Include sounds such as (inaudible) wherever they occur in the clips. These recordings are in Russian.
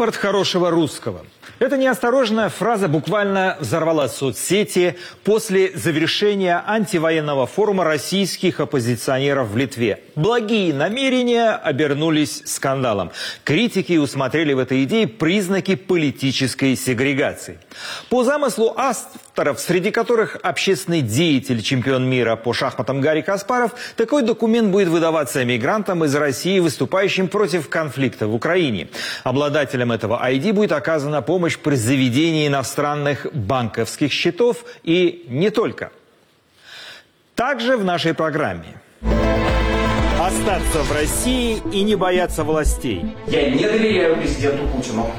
Паспорт хорошего русского. Эта неосторожная фраза буквально взорвала соцсети после завершения антивоенного форума российских оппозиционеров в Литве. Благие намерения обернулись скандалом. Критики усмотрели в этой идее признаки политической сегрегации. По замыслу авторов, среди которых общественный деятель, чемпион мира по шахматам Гарри Каспаров, такой документ будет выдаваться мигрантам из России, выступающим против конфликта в Украине. Обладателям этого ID будет оказана помощь при заведении иностранных банковских счетов и не только. Также в нашей программе. Остаться в России и не бояться властей. Я не доверяю президенту Путину.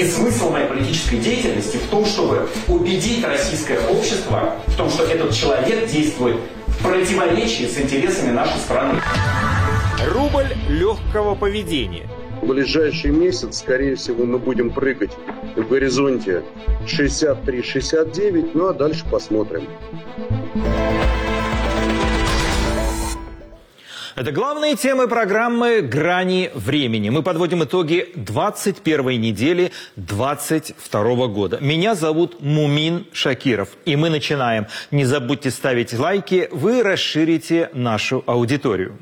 И смысл моей политической деятельности в том, чтобы убедить российское общество в том, что этот человек действует в противоречии с интересами нашей страны. Рубль легкого поведения. В ближайший месяц, скорее всего, мы будем прыгать в горизонте 63-69, ну а дальше посмотрим. Это главные темы программы «Грани времени». Мы подводим итоги 21 недели 22 года. Меня зовут Мумин Шакиров. И мы начинаем. Не забудьте ставить лайки, вы расширите нашу аудиторию.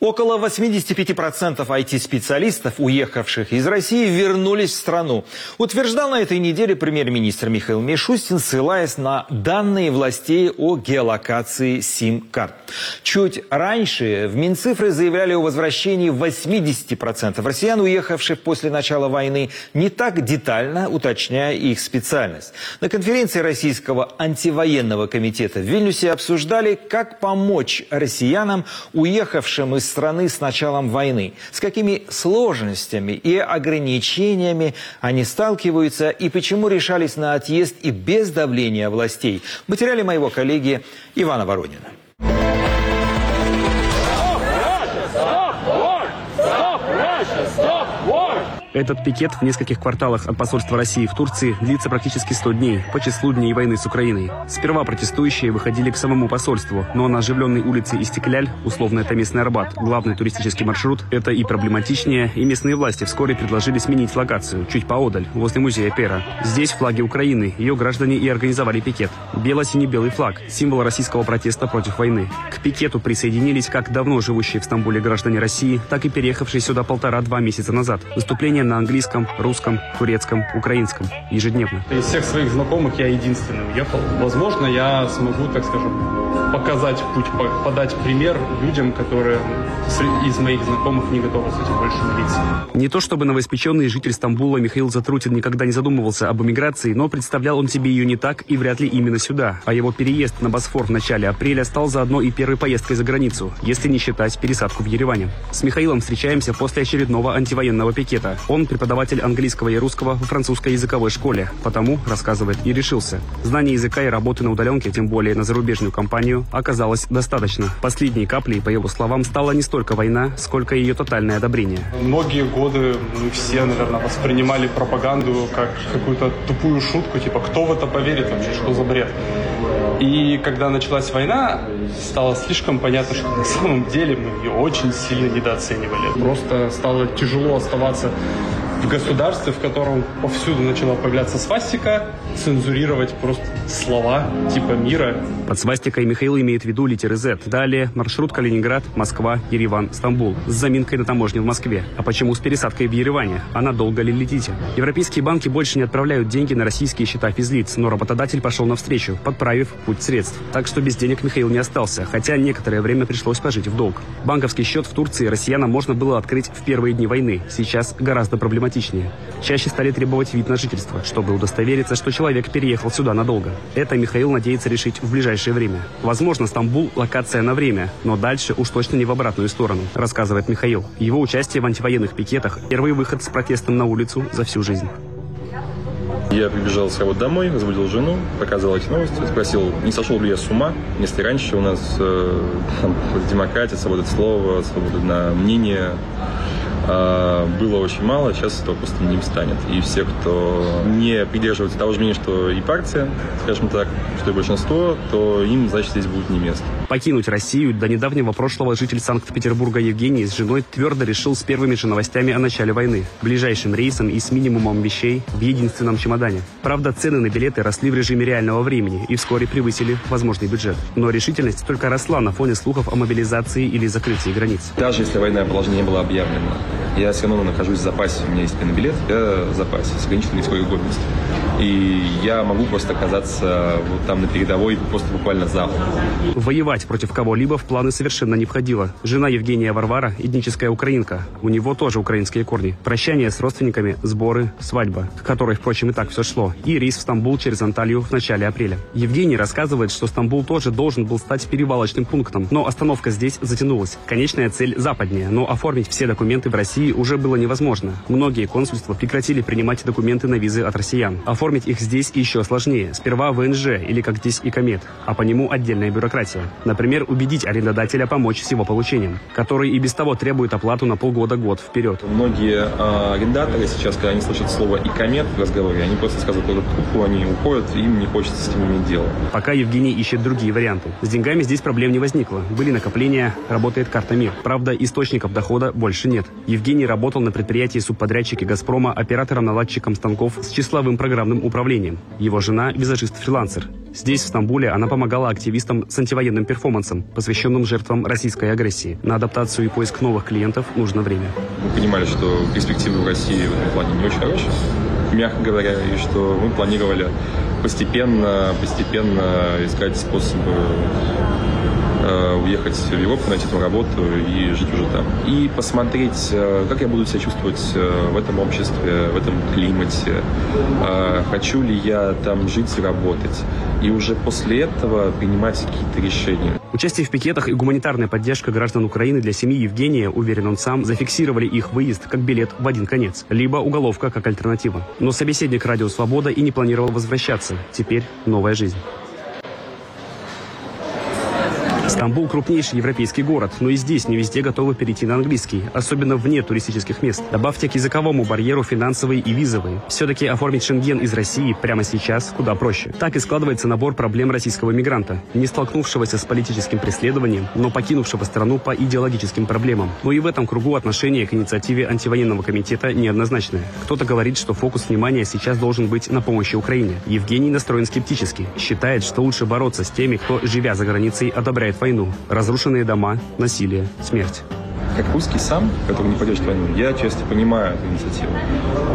Около 85% IT-специалистов, уехавших из России, вернулись в страну. Утверждал на этой неделе премьер-министр Михаил Мишустин, ссылаясь на данные властей о геолокации сим-карт. Чуть раньше в Минцифры заявляли о возвращении 80% россиян, уехавших после начала войны, не так детально уточняя их специальность. На конференции Российского антивоенного комитета в Вильнюсе обсуждали, как помочь россиянам, уехавшим из страны с началом войны, с какими сложностями и ограничениями они сталкиваются и почему решались на отъезд и без давления властей. В материале моего коллеги Ивана Воронина. Этот пикет в нескольких кварталах от посольства России в Турции длится практически 100 дней, по числу дней войны с Украиной. Сперва протестующие выходили к самому посольству, но на оживленной улице Истекляль, условно это местный Арбат, главный туристический маршрут, это и проблематичнее, и местные власти вскоре предложили сменить локацию, чуть поодаль, возле музея Пера. Здесь флаги Украины, ее граждане и организовали пикет. Бело-сине-белый флаг, символ российского протеста против войны. К пикету присоединились как давно живущие в Стамбуле граждане России, так и переехавшие сюда полтора-два месяца назад. Выступление на английском, русском, турецком, украинском ежедневно. Из всех своих знакомых я единственный уехал. Возможно, я смогу, так скажем, показать путь, подать пример людям, которые из моих знакомых не готовы с этим больше мириться. Не то чтобы новоиспеченный житель Стамбула Михаил Затрутин никогда не задумывался об эмиграции, но представлял он себе ее не так и вряд ли именно сюда. А его переезд на Босфор в начале апреля стал заодно и первой поездкой за границу, если не считать пересадку в Ереване. С Михаилом встречаемся после очередного антивоенного пикета. Он преподаватель английского и русского в французской языковой школе, потому, рассказывает, и решился. Знание языка и работы на удаленке, тем более на зарубежную компанию, оказалось достаточно. Последней каплей, по его словам, стала не столько война, сколько ее тотальное одобрение. Многие годы мы все, наверное, воспринимали пропаганду как какую-то тупую шутку, типа, кто в это поверит вообще, что за бред. И когда началась война, стало слишком понятно, что на самом деле мы ее очень сильно недооценивали. Просто стало тяжело оставаться в государстве, в котором повсюду начала появляться свастика, цензурировать просто слова типа мира. Под свастикой Михаил имеет в виду литеры Z. Далее маршрут Калининград, Москва, Ереван, Стамбул с заминкой на таможне в Москве. А почему с пересадкой в Ереване? А надолго ли летите? Европейские банки больше не отправляют деньги на российские счета физлиц, но работодатель пошел навстречу, подправив путь средств. Так что без денег Михаил не остался, хотя некоторое время пришлось пожить в долг. Банковский счет в Турции россиянам можно было открыть в первые дни войны. Сейчас гораздо проблематичнее. Чаще стали требовать вид на жительство, чтобы удостовериться, что человек переехал сюда надолго. Это Михаил надеется решить в ближайшее время. Возможно, Стамбул – локация на время, но дальше уж точно не в обратную сторону, рассказывает Михаил. Его участие в антивоенных пикетах – первый выход с протестом на улицу за всю жизнь. Я прибежал с работы домой, разбудил жену, показал эти новости, спросил, не сошел ли я с ума, если раньше у нас э, (laughs) демократия, свобода слова, свобода на мнение, было очень мало, сейчас этого просто не станет. И все, кто не придерживается того же мнения, что и партия, скажем так, что и большинство, то им, значит, здесь будет не место. Покинуть Россию до недавнего прошлого житель Санкт-Петербурга Евгений с женой твердо решил с первыми же новостями о начале войны. Ближайшим рейсом и с минимумом вещей в единственном чемодане. Правда, цены на билеты росли в режиме реального времени и вскоре превысили возможный бюджет. Но решительность только росла на фоне слухов о мобилизации или закрытии границ. Даже если военное положение не было объявлено, я все равно нахожусь в запасе, у меня есть билет, я в запасе с ограниченной годностью. И я могу просто оказаться вот там на передовой просто буквально завтра. Воевать против кого-либо в планы совершенно не входило. Жена Евгения Варвара – этническая украинка. У него тоже украинские корни. Прощание с родственниками, сборы, свадьба, к которой, впрочем, и так все шло. И рейс в Стамбул через Анталию в начале апреля. Евгений рассказывает, что Стамбул тоже должен был стать перевалочным пунктом. Но остановка здесь затянулась. Конечная цель западнее, но оформить все документы в России уже было невозможно. Многие консульства прекратили принимать документы на визы от россиян. Оформить их здесь еще сложнее. Сперва ВНЖ, или как здесь и комет, а по нему отдельная бюрократия. Например, убедить арендодателя помочь с его получением, который и без того требует оплату на полгода-год вперед. Многие э, арендаторы сейчас, когда они слышат слово «икомет» в разговоре, они просто сказывают трубку, они уходят, и им не хочется с этим иметь дело. Пока Евгений ищет другие варианты. С деньгами здесь проблем не возникло. Были накопления, работает карта МИР. Правда, источников дохода больше нет. Евгений работал на предприятии субподрядчики «Газпрома» оператором-наладчиком станков с числовым программным управлением. Его жена – визажист-фрилансер. Здесь, в Стамбуле, она помогала активистам с антивоенным перформансом, посвященным жертвам российской агрессии. На адаптацию и поиск новых клиентов нужно время. Мы понимали, что перспективы в России в этом плане не очень хорошие, мягко говоря, и что мы планировали постепенно, постепенно искать способы э, уехать в Европу, найти там работу и жить уже там. И посмотреть, э, как я буду себя чувствовать э, в этом обществе, в этом климате, хочу ли я там жить и работать. И уже после этого принимать какие-то решения. Участие в пикетах и гуманитарная поддержка граждан Украины для семьи Евгения, уверен он сам, зафиксировали их выезд как билет в один конец, либо уголовка как альтернатива. Но собеседник «Радио Свобода» и не планировал возвращаться. Теперь новая жизнь. Стамбул – крупнейший европейский город, но и здесь не везде готовы перейти на английский, особенно вне туристических мест. Добавьте к языковому барьеру финансовые и визовые. Все-таки оформить шенген из России прямо сейчас куда проще. Так и складывается набор проблем российского мигранта, не столкнувшегося с политическим преследованием, но покинувшего страну по идеологическим проблемам. Но и в этом кругу отношение к инициативе антивоенного комитета неоднозначное. Кто-то говорит, что фокус внимания сейчас должен быть на помощи Украине. Евгений настроен скептически. Считает, что лучше бороться с теми, кто, живя за границей, одобряет войну. Разрушенные дома, насилие, смерть. Как русский сам, который не поддерживает войну, я отчасти понимаю эту инициативу.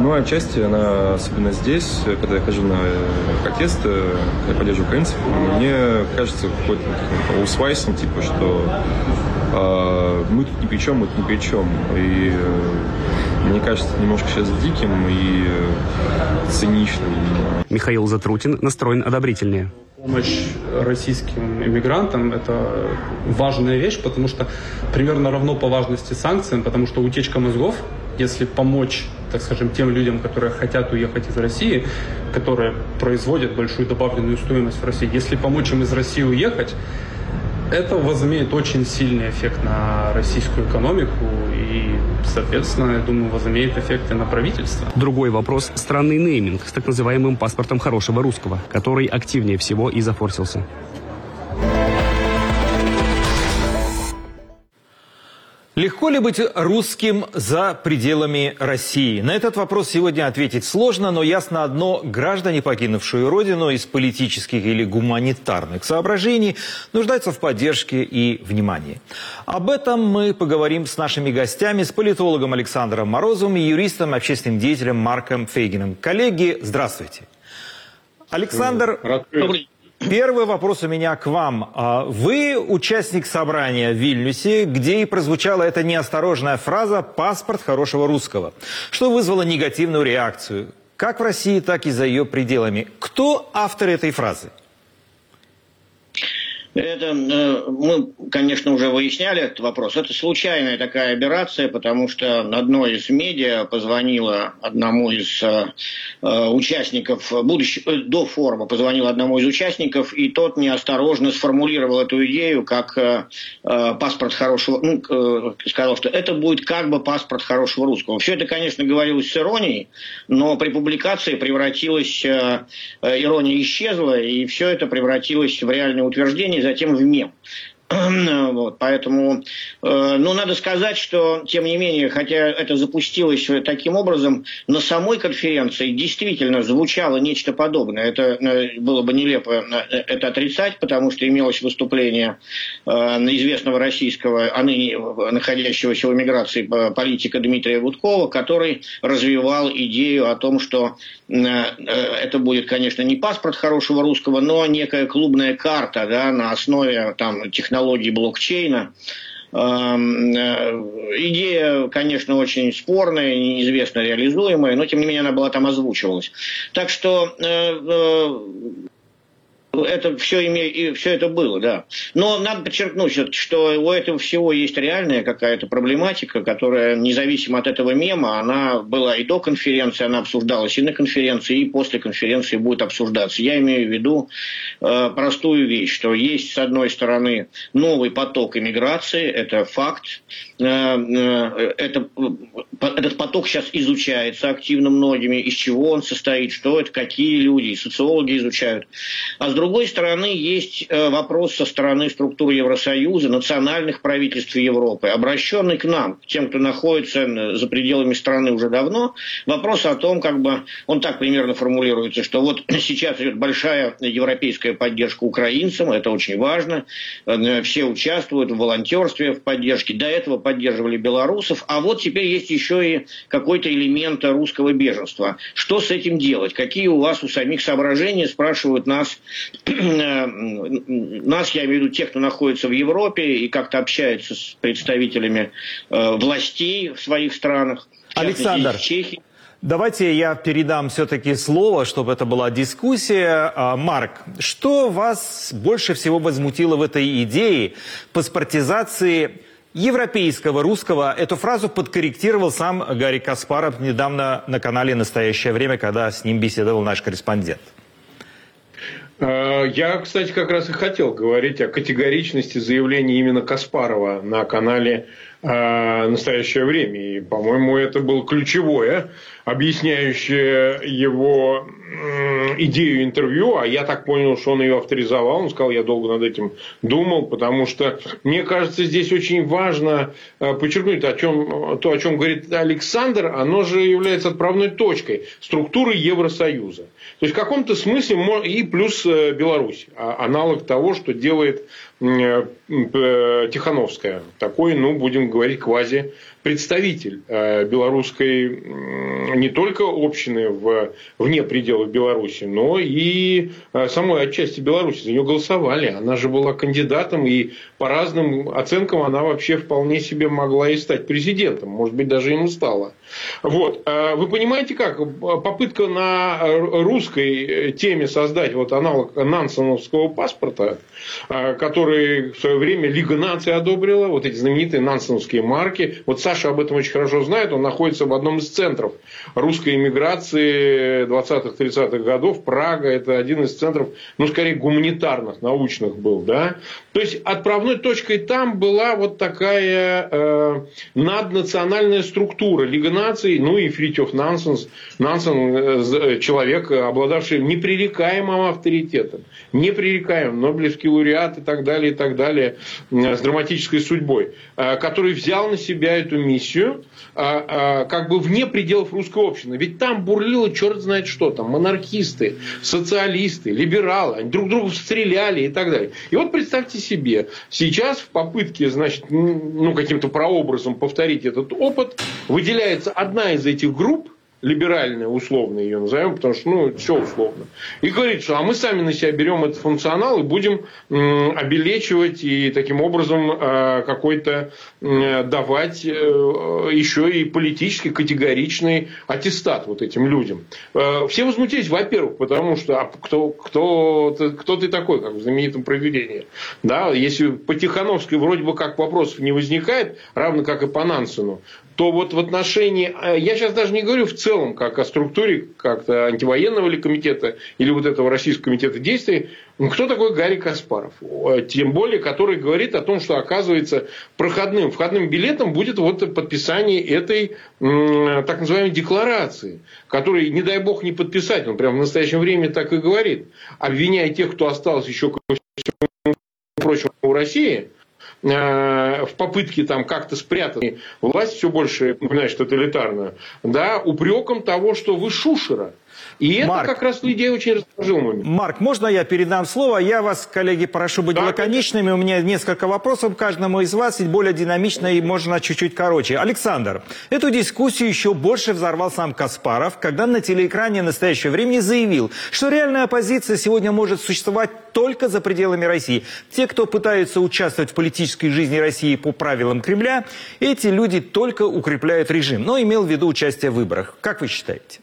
Но отчасти она, особенно здесь, когда я хожу на э, протесты, когда я поддерживаю украинцев, мне кажется какой-то усвайсом, типа, что э, мы тут ни при чем, мы тут ни при чем. И э, мне кажется, немножко сейчас диким и э, циничным. Михаил Затрутин настроен одобрительнее. Помощь российским иммигрантам – это важная вещь, потому что примерно равно по важности санкциям, потому что утечка мозгов, если помочь, так скажем, тем людям, которые хотят уехать из России, которые производят большую добавленную стоимость в России, если помочь им из России уехать, это возымеет очень сильный эффект на российскую экономику соответственно, я думаю, возымеет эффекты на правительство. Другой вопрос – странный нейминг с так называемым паспортом хорошего русского, который активнее всего и зафорсился. Легко ли быть русским за пределами России? На этот вопрос сегодня ответить сложно, но ясно одно – граждане, покинувшие родину из политических или гуманитарных соображений, нуждаются в поддержке и внимании. Об этом мы поговорим с нашими гостями, с политологом Александром Морозовым и юристом, общественным деятелем Марком Фейгином. Коллеги, здравствуйте. Александр, Добрый Первый вопрос у меня к вам. А вы участник собрания в Вильнюсе, где и прозвучала эта неосторожная фраза «паспорт хорошего русского», что вызвало негативную реакцию, как в России, так и за ее пределами. Кто автор этой фразы? Это э, мы, конечно, уже выясняли этот вопрос. Это случайная такая операция, потому что одно из медиа позвонило одному из э, э участников будущего до форума позвонил одному из участников, и тот неосторожно сформулировал эту идею как паспорт хорошего, ну, сказал, что это будет как бы паспорт хорошего русского. Все это, конечно, говорилось с иронией, но при публикации превратилось, ирония исчезла, и все это превратилось в реальное утверждение затем в мем. Вот, поэтому, э, ну, надо сказать, что, тем не менее, хотя это запустилось таким образом, на самой конференции действительно звучало нечто подобное. Это э, было бы нелепо э, это отрицать, потому что имелось выступление э, известного российского, а ныне находящегося в эмиграции политика Дмитрия Гудкова, который развивал идею о том, что э, э, это будет, конечно, не паспорт хорошего русского, но некая клубная карта да, на основе там, технологий технологий блокчейна. Эм, э, идея, конечно, очень спорная, неизвестно реализуемая, но тем не менее она была там озвучивалась. Так что э, э, это все, име... все это было, да. Но надо подчеркнуть, что у этого всего есть реальная какая-то проблематика, которая, независимо от этого мема, она была и до конференции, она обсуждалась и на конференции, и после конференции будет обсуждаться. Я имею в виду э, простую вещь, что есть, с одной стороны, новый поток иммиграции, это факт. Э, э, это, этот поток сейчас изучается активно многими, из чего он состоит, что это, какие люди, социологи изучают. А с другой другой стороны, есть э, вопрос со стороны структуры Евросоюза, национальных правительств Европы, обращенный к нам, тем, кто находится за пределами страны уже давно. Вопрос о том, как бы, он так примерно формулируется, что вот (clears throat) сейчас идет большая европейская поддержка украинцам, это очень важно, э, все участвуют в волонтерстве, в поддержке, до этого поддерживали белорусов, а вот теперь есть еще и какой-то элемент русского беженства. Что с этим делать? Какие у вас у самих соображения, спрашивают нас Э, нас, я имею в виду тех, кто находится в Европе и как-то общается с представителями э, властей в своих странах. Александр, Давайте я передам все-таки слово, чтобы это была дискуссия. А, Марк, что вас больше всего возмутило в этой идее паспортизации европейского русского? Эту фразу подкорректировал сам Гарри Каспаров недавно на канале «Настоящее время», когда с ним беседовал наш корреспондент. Э, я, кстати, как раз и хотел говорить о категоричности заявления именно Каспарова на канале э, «Настоящее время». И, по-моему, это было ключевое, объясняющее его идею интервью, а я так понял, что он ее авторизовал. Он сказал, я долго над этим думал, потому что, мне кажется, здесь очень важно э, подчеркнуть о чем, то, о чем говорит Александр, оно же является отправной точкой структуры Евросоюза. То есть в каком-то смысле и плюс э, Беларусь, а аналог того, что делает э, Тихановская. Такой, ну, будем говорить, квази представитель э, белорусской не только общины в, вне пределов Беларуси, но и э, самой отчасти Беларуси. За нее голосовали. Она же была кандидатом, и по разным оценкам она вообще вполне себе могла и стать президентом. Может быть, даже ему стала. Вот. Э, вы понимаете как? Попытка на русской теме создать вот аналог нансеновского паспорта, который в свое время Лига наций одобрила, вот эти знаменитые нансеновские марки. Вот Саша об этом очень хорошо знает, он находится в одном из центров русской иммиграции 20-30-х годов. Прага – это один из центров, ну, скорее, гуманитарных, научных был, да. То есть, отправной точкой там была вот такая э, наднациональная структура Лига наций, ну, и Фритьев Нансенс, Нансен, э, человек, обладавший непререкаемым авторитетом, непререкаемым, Нобелевский лауреат и так далее, и так далее, э, с драматической судьбой, э, который взял на себя эту миссию а, а, как бы вне пределов русской общины. Ведь там бурлило черт знает что там. Монархисты, социалисты, либералы. Они друг друга стреляли и так далее. И вот представьте себе, сейчас в попытке, значит, ну, каким-то прообразом повторить этот опыт, выделяется одна из этих групп, либеральная, условно ее назовем, потому что, ну, все условно. И говорит, что а мы сами на себя берем этот функционал и будем обелечивать и таким образом э, какой-то давать э, еще и политически категоричный аттестат вот этим людям. Э, все возмутились, во-первых, потому что а кто, кто, кто ты такой, как в знаменитом проведении. Да, если по Тихановской вроде бы как вопросов не возникает, равно как и по Нансену, то вот в отношении, э, я сейчас даже не говорю в целом, как о структуре как-то антивоенного ли комитета или вот этого Российского комитета действий, ну, кто такой Гарри Каспаров? Тем более, который говорит о том, что оказывается проходным, входным билетом будет вот подписание этой так называемой декларации, которой, не дай бог, не подписать, он прямо в настоящее время так и говорит, обвиняя тех, кто остался еще ко всему прочему у России, в попытке там как-то спрятать власть все больше напоминает тоталитарную, да, упреком того, что вы шушера. И Марк, это как раз людей очень момент. Марк, можно я передам слово? Я вас, коллеги, прошу быть да, лаконичными. У меня несколько вопросов каждому из вас, и более динамично, и можно чуть-чуть короче. Александр, эту дискуссию еще больше взорвал сам Каспаров, когда на телеэкране в настоящее время заявил, что реальная оппозиция сегодня может существовать только за пределами России. Те, кто пытаются участвовать в политической жизни России по правилам Кремля, эти люди только укрепляют режим, но имел в виду участие в выборах. Как вы считаете?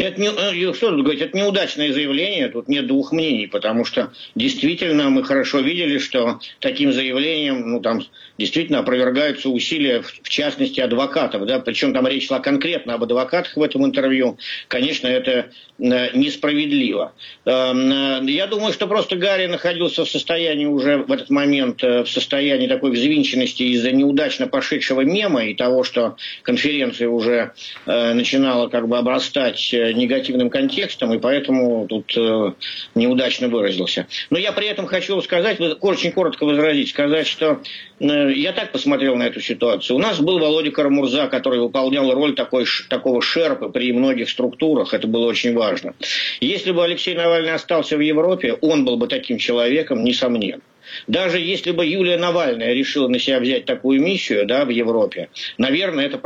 Это не, э, что тут говорить, это неудачное заявление, тут нет двух мнений, потому что действительно мы хорошо видели, что таким заявлением, ну там действительно опровергаются усилия, в частности, адвокатов, да, причем там речь шла конкретно об адвокатах в этом интервью, конечно, это э, несправедливо. Эм, э, я думаю, что просто Гарри находился в состоянии уже в этот момент, в состоянии такой взвинченности из-за неудачно пошедшего мема и того, что конференция уже начинала как бы обрастать Э, негативным контекстом, и поэтому тут э, неудачно выразился. Но я при этом хочу сказать, очень коротко возразить, сказать, что э, я так посмотрел на эту ситуацию. У нас был Володя Карамурза, который выполнял роль такой, такого шерпа при многих структурах, это было очень важно. Если бы Алексей Навальный остался в Европе, он был бы таким человеком, несомненно. Даже если бы Юлия Навальная решила на себя взять такую миссию да, в Европе, наверное, это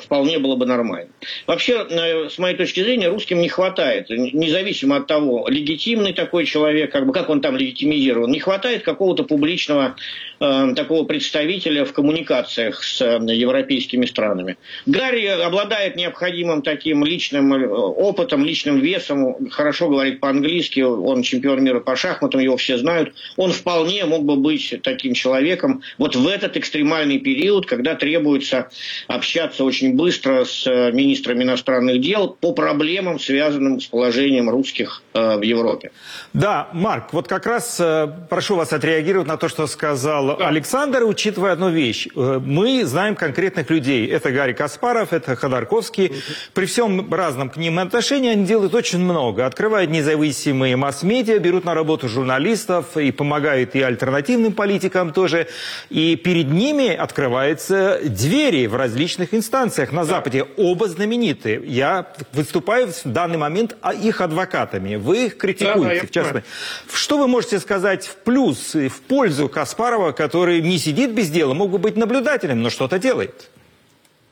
вполне было бы нормально. Вообще, э, с моей точки зрения, русским не хватает, независимо от того, легитимный такой человек, как, бы, как он там легитимизирован, не хватает какого-то публичного э, такого представителя в коммуникациях с э, европейскими странами. Гарри обладает необходимым таким личным э, опытом, личным весом, хорошо говорит по-английски, он чемпион мира по шахматам, его все знают. Он вполне мог бы быть таким человеком вот в этот экстремальный период, когда требуется общаться очень быстро с э, министрами иностранных дел по проблемам, связанным с положением русских э, в Европе. Да, Марк, вот как раз э, прошу вас отреагировать на то, что сказал да. Александр, учитывая одну вещь. Э, мы знаем конкретных людей. Это Гарри Каспаров, это Ходорковский. При всем разном к ним отношении они делают очень много. Открывают независимые масс-медиа, берут на работу журналистов и помогают и альтернативным политикам тоже. И перед ними открываются двери в различных инстанциях на Западе. Оба знаменитые. Я выступаю в данный момент их адвокатами. Вы их критикуете, да, в частности. Что вы можете сказать в плюс в пользу Каспарова, который не сидит без дела, мог бы быть наблюдателем, но что-то делает?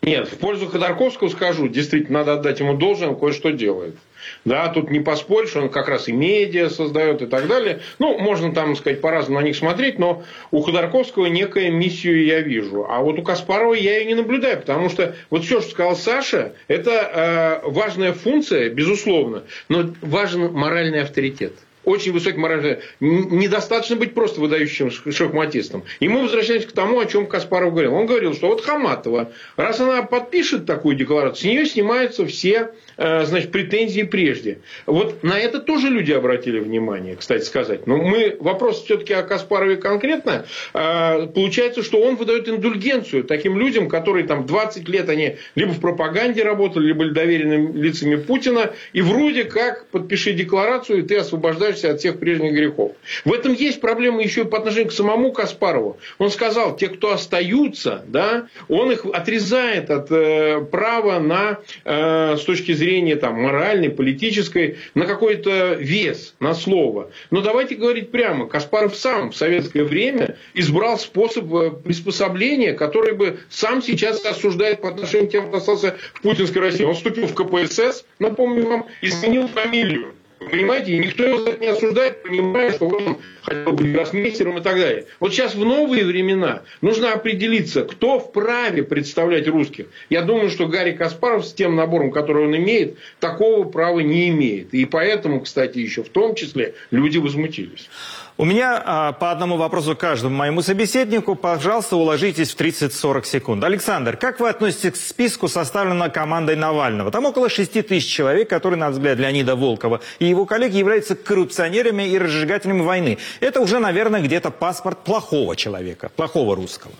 Нет, в пользу Ходорковского скажу. Действительно, надо отдать ему должное, он кое-что делает. Да, тут не поспоришь, он как раз и медиа создает и так далее. Ну, можно там сказать по-разному на них смотреть, но у Ходорковского некая миссию я вижу. А вот у Каспарова я ее не наблюдаю, потому что вот все, что сказал Саша, это э, важная функция, безусловно, но важен моральный авторитет очень высокий моральный... Недостаточно быть просто выдающим шахматистом. И мы возвращаемся к тому, о чем Каспаров говорил. Он говорил, что вот Хаматова, раз она подпишет такую декларацию, с нее снимаются все значит, претензии прежде. Вот на это тоже люди обратили внимание, кстати сказать. Но мы, вопрос все-таки о Каспарове конкретно. Э, получается, что он выдает индульгенцию таким людям, которые там 20 лет они либо в пропаганде работали, либо были доверенными лицами Путина, и вроде как подпиши декларацию, и ты освобождаешь избавишься от всех прежних грехов. В этом есть проблема еще и по отношению к самому Каспарову. Он сказал, те, кто остаются, да, он их отрезает от э, права на, э, с точки зрения там, моральной, политической, на какой-то вес, на слово. Но давайте говорить прямо, Каспаров сам в советское время избрал способ э, приспособления, который бы сам сейчас осуждает по отношению к тем, кто остался в путинской России. Он вступил в КПСС, напомню вам, и сменил фамилию. Понимаете, никто его не осуждает, понимая, что он хотел быть гроссмейстером и так далее. Вот сейчас в новые времена нужно определиться, кто вправе представлять русских. Я думаю, что Гарри Каспаров с тем набором, который он имеет, такого права не имеет. И поэтому, кстати, еще в том числе люди возмутились. У меня а, по одному вопросу каждому моему собеседнику. Пожалуйста, уложитесь в 30-40 секунд. Александр, как вы относитесь к списку, составленному командой Навального? Там около 6 тысяч человек, которые, на взгляд Леонида Волкова и его коллеги, являются коррупционерами и разжигателями войны. Это уже, наверное, где-то паспорт плохого человека, плохого русского.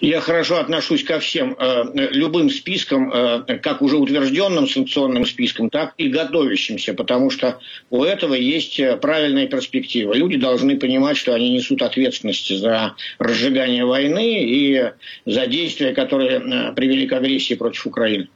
Я хорошо отношусь ко всем э, любым спискам, э, как уже утвержденным санкционным спискам, так и готовящимся, потому что у этого есть э, правильная перспектива. Люди должны понимать, что они несут ответственность за разжигание войны и за действия, которые э, привели к агрессии против Украины.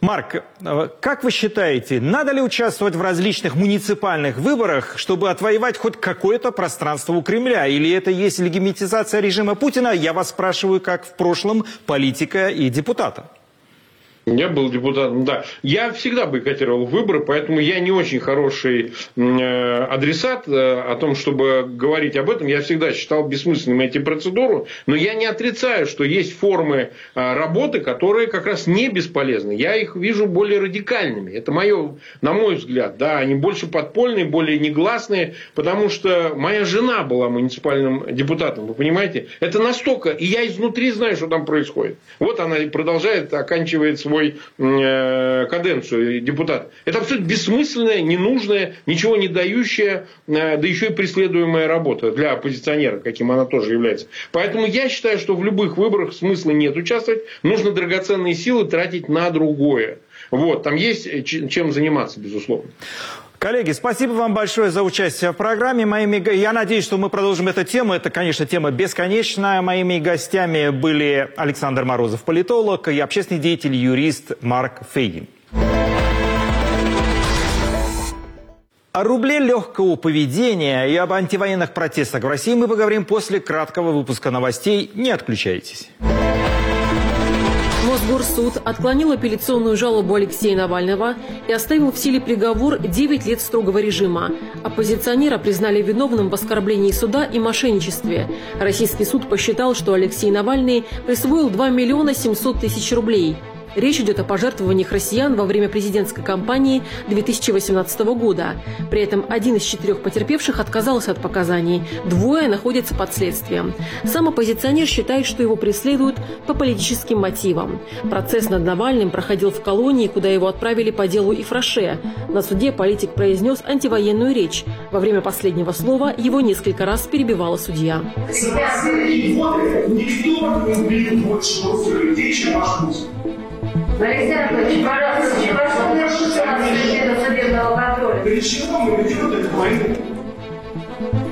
Марк, э, как вы считаете, надо ли участвовать в различных муниципальных выборах, чтобы отвоевать хоть какое-то пространство у Кремля? Или это есть легимитизация режима Путина? Я вас спрашиваю, как в прошлом политика и депутата. Я был депутатом, да. Я всегда бойкотировал выборы, поэтому я не очень хороший э, адресат э, о том, чтобы говорить об этом. Я всегда считал бессмысленным эти процедуры, но я не отрицаю, что есть формы э, работы, которые как раз не бесполезны. Я их вижу более радикальными. Это мое, на мой взгляд, да, они больше подпольные, более негласные, потому что моя жена была муниципальным депутатом, вы понимаете? Это настолько, и я изнутри знаю, что там происходит. Вот она продолжает, оканчивает свой свой э, каденцию депутат. Это абсолютно бессмысленная, ненужная, ничего не дающая, э, да еще и преследуемая работа для оппозиционера, каким она тоже является. Поэтому я считаю, что в любых выборах смысла нет участвовать. Нужно драгоценные силы тратить на другое. Вот, там есть чем заниматься, безусловно. Коллеги, спасибо вам большое за участие в программе. Моими... Я надеюсь, что мы продолжим эту тему. Это, конечно, тема бесконечная. Моими гостями были Александр Морозов, политолог, и общественный деятель, юрист Марк Фейгин. О рубле легкого поведения и об антивоенных протестах в России мы поговорим после краткого выпуска новостей. Не отключайтесь. Мосгорсуд отклонил апелляционную жалобу Алексея Навального и оставил в силе приговор 9 лет строгого режима. Оппозиционера признали виновным в оскорблении суда и мошенничестве. Российский суд посчитал, что Алексей Навальный присвоил 2 миллиона 700 тысяч рублей – Речь идет о пожертвованиях россиян во время президентской кампании 2018 года. При этом один из четырех потерпевших отказался от показаний, двое находятся под следствием. Сам оппозиционер считает, что его преследуют по политическим мотивам. Процесс над Навальным проходил в колонии, куда его отправили по делу Ифраше. На суде политик произнес антивоенную речь. Во время последнего слова его несколько раз перебивала судья. Никто не убил больше людей, чем ваш Алексей Анатольевич, пожалуйста, прошу судебного контроля. Для чего мы ведем эту войну?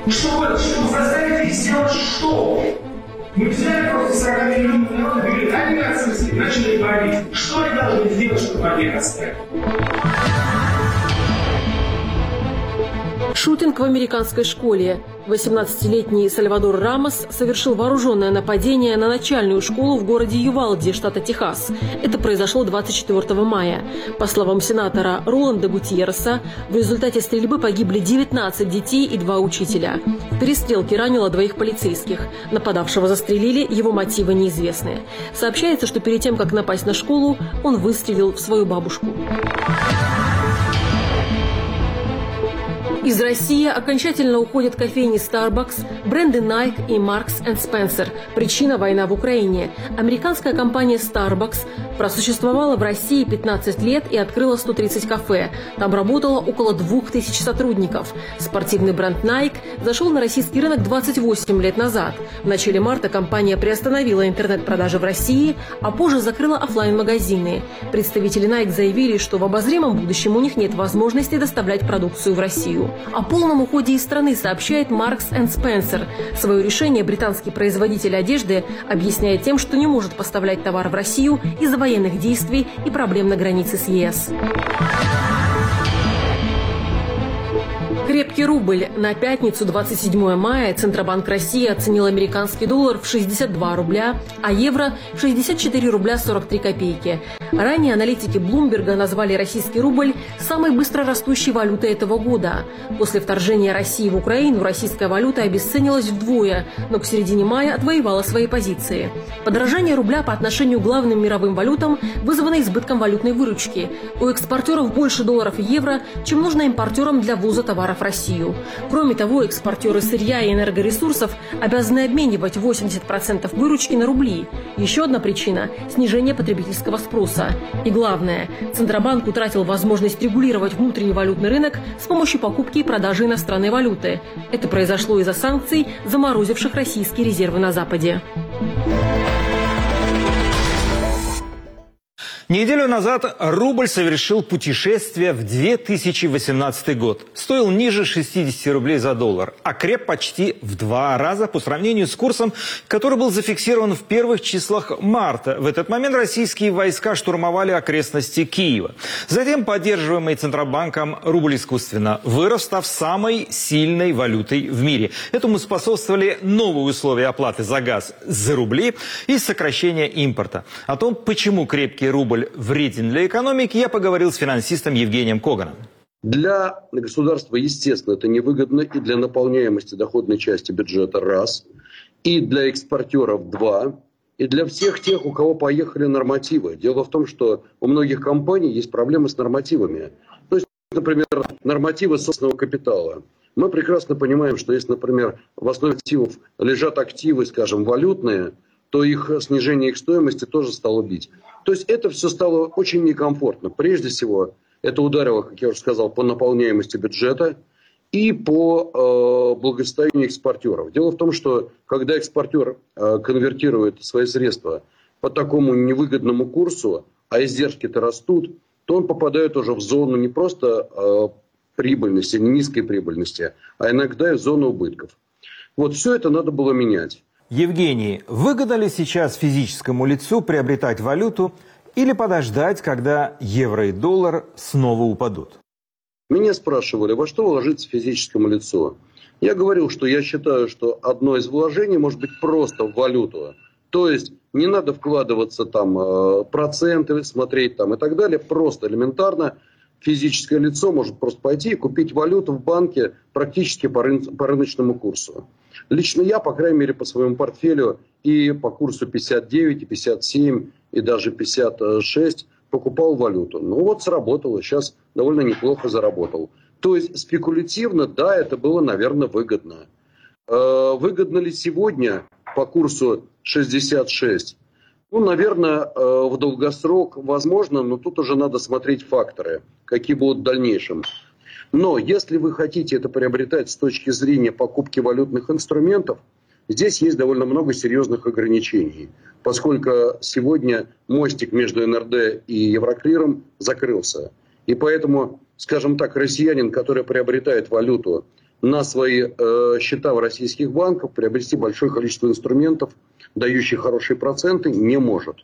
Чтобы, чтобы заставить их сделать что? Мы взяли просто 40 миллионов народа, говорили, они нацисты, начали говорить, что они должны сделать, чтобы они отстали. Шутинг в американской школе. 18-летний Сальвадор Рамос совершил вооруженное нападение на начальную школу в городе Ювалди, штата Техас. Это произошло 24 мая. По словам сенатора Роланда Гутьерреса, в результате стрельбы погибли 19 детей и два учителя. В перестрелке ранило двоих полицейских. Нападавшего застрелили, его мотивы неизвестны. Сообщается, что перед тем, как напасть на школу, он выстрелил в свою бабушку. Из России окончательно уходят кофейни Starbucks, бренды Nike и Marks Spencer. Причина – война в Украине. Американская компания Starbucks просуществовала в России 15 лет и открыла 130 кафе. Там работало около 2000 сотрудников. Спортивный бренд Nike зашел на российский рынок 28 лет назад. В начале марта компания приостановила интернет-продажи в России, а позже закрыла офлайн магазины Представители Nike заявили, что в обозримом будущем у них нет возможности доставлять продукцию в Россию. О полном уходе из страны сообщает Marks Spencer. Свое решение британский производитель одежды объясняет тем, что не может поставлять товар в Россию из-за военных действий и проблем на границе с ЕС. Крепкий рубль. На пятницу, 27 мая, Центробанк России оценил американский доллар в 62 рубля, а евро в 64 рубля 43 копейки. Ранее аналитики Блумберга назвали российский рубль самой быстрорастущей валютой этого года. После вторжения России в Украину российская валюта обесценилась вдвое, но к середине мая отвоевала свои позиции. Подорожание рубля по отношению к главным мировым валютам вызвано избытком валютной выручки. У экспортеров больше долларов и евро, чем нужно импортерам для ввоза товаров в Россию. Кроме того, экспортеры сырья и энергоресурсов обязаны обменивать 80% выручки на рубли. Еще одна причина – снижение потребительского спроса. И главное, Центробанк утратил возможность регулировать внутренний валютный рынок с помощью покупки и продажи иностранной валюты. Это произошло из-за санкций, заморозивших российские резервы на Западе. Неделю назад рубль совершил путешествие в 2018 год. Стоил ниже 60 рублей за доллар, а креп почти в два раза по сравнению с курсом, который был зафиксирован в первых числах марта. В этот момент российские войска штурмовали окрестности Киева. Затем поддерживаемый Центробанком рубль искусственно вырос, став самой сильной валютой в мире. Этому способствовали новые условия оплаты за газ за рубли и сокращение импорта. О том, почему крепкий рубль рубль вреден для экономики, я поговорил с финансистом Евгением Коганом. Для государства, естественно, это невыгодно и для наполняемости доходной части бюджета – раз, и для экспортеров – два, и для всех тех, у кого поехали нормативы. Дело в том, что у многих компаний есть проблемы с нормативами. То есть, например, нормативы собственного капитала. Мы прекрасно понимаем, что если, например, в основе активов лежат активы, скажем, валютные, то их снижение их стоимости тоже стало бить. То есть это все стало очень некомфортно. Прежде всего, это ударило, как я уже сказал, по наполняемости бюджета и по э, благосостоянию экспортеров. Дело в том, что когда экспортер э, конвертирует свои средства по такому невыгодному курсу, а издержки-то растут, то он попадает уже в зону не просто э, прибыльности, низкой прибыльности, а иногда и в зону убытков. Вот все это надо было менять. Евгений, выгодно ли сейчас физическому лицу приобретать валюту или подождать, когда евро и доллар снова упадут? Меня спрашивали, во что вложиться физическому лицу. Я говорил, что я считаю, что одно из вложений может быть просто в валюту. То есть не надо вкладываться там э, проценты, смотреть там и так далее. Просто элементарно физическое лицо может просто пойти и купить валюту в банке практически по, рын по рыночному курсу. Лично я, по крайней мере, по своему портфелю и по курсу 59, и 57, и даже 56 покупал валюту. Ну вот сработало, сейчас довольно неплохо заработал. То есть спекулятивно, да, это было, наверное, выгодно. Э, выгодно ли сегодня по курсу 66? Ну, наверное, э, в долгосрок возможно, но тут уже надо смотреть факторы, какие будут в дальнейшем. Но если вы хотите это приобретать с точки зрения покупки валютных инструментов, здесь есть довольно много серьезных ограничений, поскольку сегодня мостик между НРД и Евроклиром закрылся. И поэтому, скажем так, россиянин, который приобретает валюту на свои э, счета в российских банках, приобрести большое количество инструментов, дающих хорошие проценты, не может.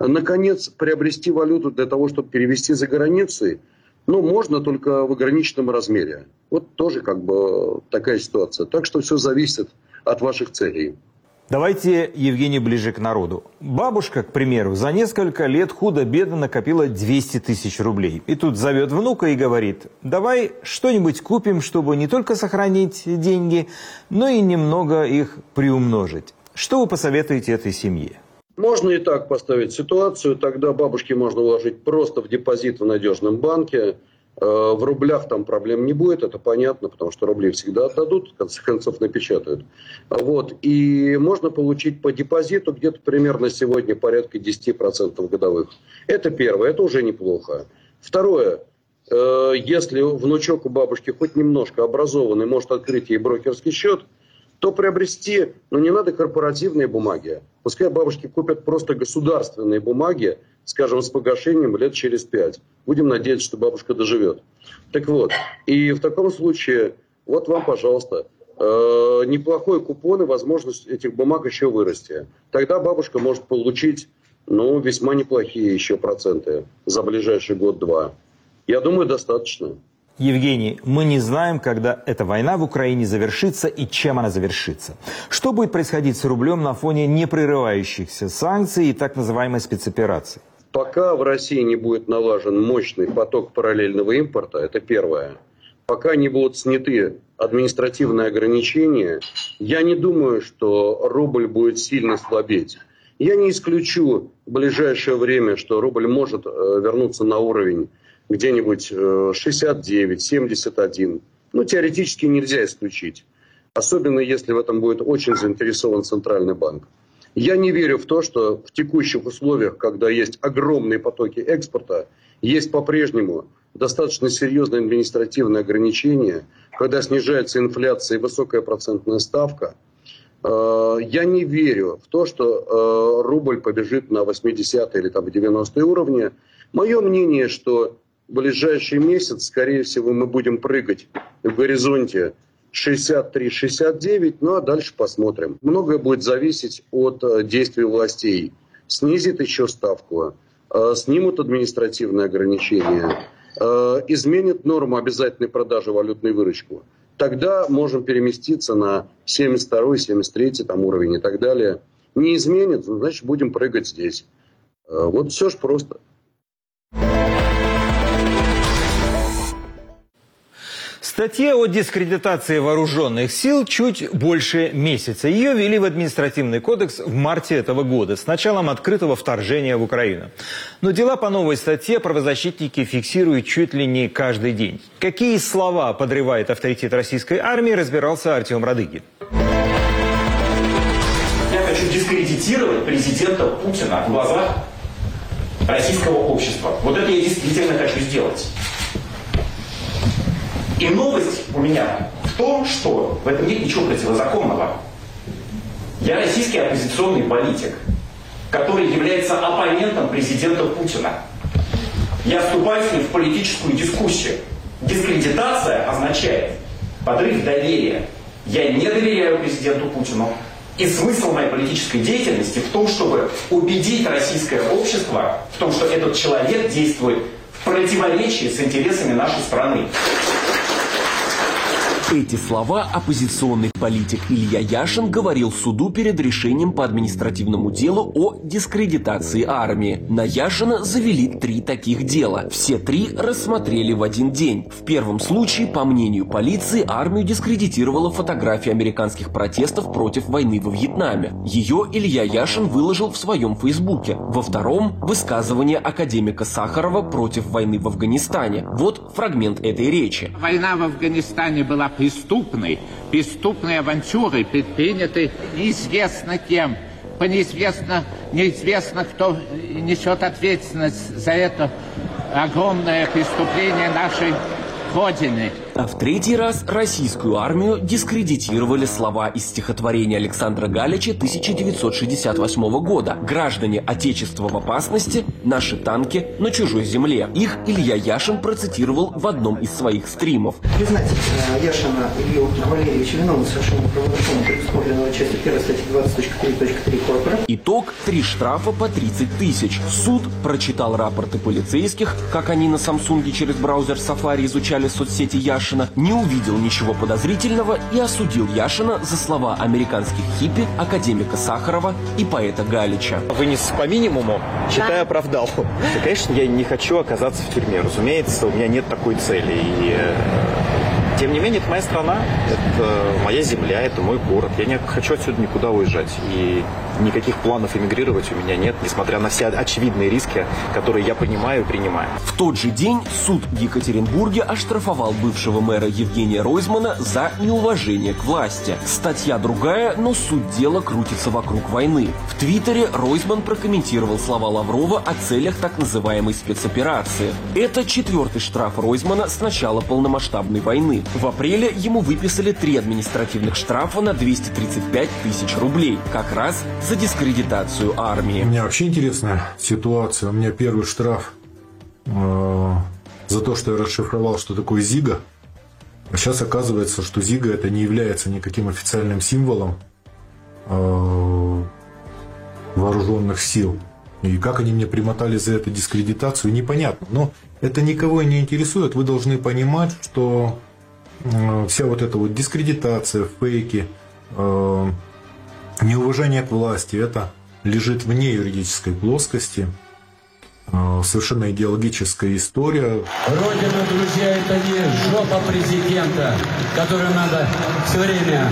Наконец, приобрести валюту для того, чтобы перевести за границей, ну, можно только в ограниченном размере. Вот тоже как бы такая ситуация. Так что все зависит от ваших целей. Давайте, Евгений, ближе к народу. Бабушка, к примеру, за несколько лет худо-бедно накопила 200 тысяч рублей. И тут зовет внука и говорит, давай что-нибудь купим, чтобы не только сохранить деньги, но и немного их приумножить. Что вы посоветуете этой семье? Можно и так поставить ситуацию, тогда бабушке можно вложить просто в депозит в надежном банке, Э, в рублях там проблем не будет, это понятно, потому что рубли всегда отдадут, в конце концов напечатают. Вот. И можно получить по депозиту где-то примерно сегодня порядка 10% годовых. Это первое, это уже неплохо. Второе, э, если внучок у бабушки хоть немножко образованный, может открыть ей брокерский счет, то приобрести, ну не надо корпоративные бумаги. Пускай бабушки купят просто государственные бумаги, скажем, с погашением лет через пять. Будем надеяться, что бабушка доживет. Так вот, и в таком случае, вот вам, пожалуйста, э, неплохой купон и возможность этих бумаг еще вырасти. Тогда бабушка может получить, ну, весьма неплохие еще проценты за ближайший год-два. Я думаю, достаточно. Евгений, мы не знаем, когда эта война в Украине завершится и чем она завершится. Что будет происходить с рублем на фоне непрерывающихся санкций и так называемой спецоперации? Пока в России не будет налажен мощный поток параллельного импорта, это первое. Пока не будут сняты административные ограничения, я не думаю, что рубль будет сильно слабеть. Я не исключу в ближайшее время, что рубль может э, вернуться на уровень где-нибудь 69, э, 71. Ну, теоретически нельзя исключить. Особенно если в этом будет очень заинтересован Центральный банк. Я не верю в то, что в текущих условиях, когда есть огромные потоки экспорта, есть по-прежнему достаточно серьезные административные ограничения, когда снижается инфляция и высокая процентная ставка. Э, я не верю в то, что э, рубль побежит на 80 или там 90 уровни. Мое мнение, что ближайший месяц, скорее всего, мы будем прыгать в горизонте 63-69, ну а дальше посмотрим. Многое будет зависеть от э, действий властей. Снизит еще ставку, э, снимут административные ограничения, э, изменят норму обязательной продажи валютной выручку. Тогда можем переместиться на 72 73 там уровень и так далее. Не изменит, значит будем прыгать здесь. Вот все же просто. Статья о дискредитации вооруженных сил чуть больше месяца. Ее ввели в административный кодекс в марте этого года, с началом открытого вторжения в Украину. Но дела по новой статье правозащитники фиксируют чуть ли не каждый день. Какие слова подрывает авторитет российской армии, разбирался Артем Радыгин. Я хочу дискредитировать президента Путина в глазах российского общества. Вот это я действительно хочу сделать. И новость у меня в том, что в этом нет ничего противозаконного. Я российский оппозиционный политик, который является оппонентом президента Путина. Я вступаю с ним в политическую дискуссию. Дискредитация означает подрыв доверия. Я не доверяю президенту Путину. И смысл моей политической деятельности в том, чтобы убедить российское общество в том, что этот человек действует в противоречии с интересами нашей страны. Эти слова оппозиционный политик Илья Яшин говорил суду перед решением по административному делу о дискредитации армии. На Яшина завели три таких дела. Все три рассмотрели в один день. В первом случае, по мнению полиции, армию дискредитировала фотография американских протестов против войны во Вьетнаме. Ее Илья Яшин выложил в своем фейсбуке. Во втором – высказывание академика Сахарова против войны в Афганистане. Вот фрагмент этой речи. Война в Афганистане была преступной, преступной авантюрой, предпринятой неизвестно кем, по неизвестно, неизвестно, кто несет ответственность за это огромное преступление нашей Родины. А в третий раз российскую армию дискредитировали слова из стихотворения Александра Галича 1968 года. «Граждане Отечества в опасности, наши танки на чужой земле». Их Илья Яшин процитировал в одном из своих стримов. Признать э, Яшина Илью Валерьевича виновным совершенно правонарушения, предусмотренного частью 1 статьи 20.3.3 Корпора. Итог – три штрафа по 30 тысяч. Суд прочитал рапорты полицейских, как они на Самсунге через браузер Safari изучали соцсети Яшина, Яшина, не увидел ничего подозрительного и осудил Яшина за слова американских хиппи, академика Сахарова и поэта Галича. Вынес по минимуму, считая оправдал. Конечно, я не хочу оказаться в тюрьме. Разумеется, у меня нет такой цели. И э, тем не менее, это моя страна, это моя земля, это мой город. Я не хочу отсюда никуда уезжать. И никаких планов эмигрировать у меня нет, несмотря на все очевидные риски, которые я понимаю и принимаю. В тот же день суд в Екатеринбурге оштрафовал бывшего мэра Евгения Ройзмана за неуважение к власти. Статья другая, но суть дела крутится вокруг войны. В Твиттере Ройзман прокомментировал слова Лаврова о целях так называемой спецоперации. Это четвертый штраф Ройзмана с начала полномасштабной войны. В апреле ему выписали три административных штрафа на 235 тысяч рублей. Как раз за дискредитацию армии. У меня вообще интересная ситуация. У меня первый штраф э, за то, что я расшифровал, что такое ЗИГа. А сейчас оказывается, что ЗИГа это не является никаким официальным символом э, вооруженных сил. И как они мне примотали за это дискредитацию, непонятно. Но это никого не интересует. Вы должны понимать, что э, вся вот эта вот дискредитация, фейки, э, неуважение к власти, это лежит вне юридической плоскости. Э, совершенно идеологическая история. Родина, друзья, это не жопа президента, которую надо все время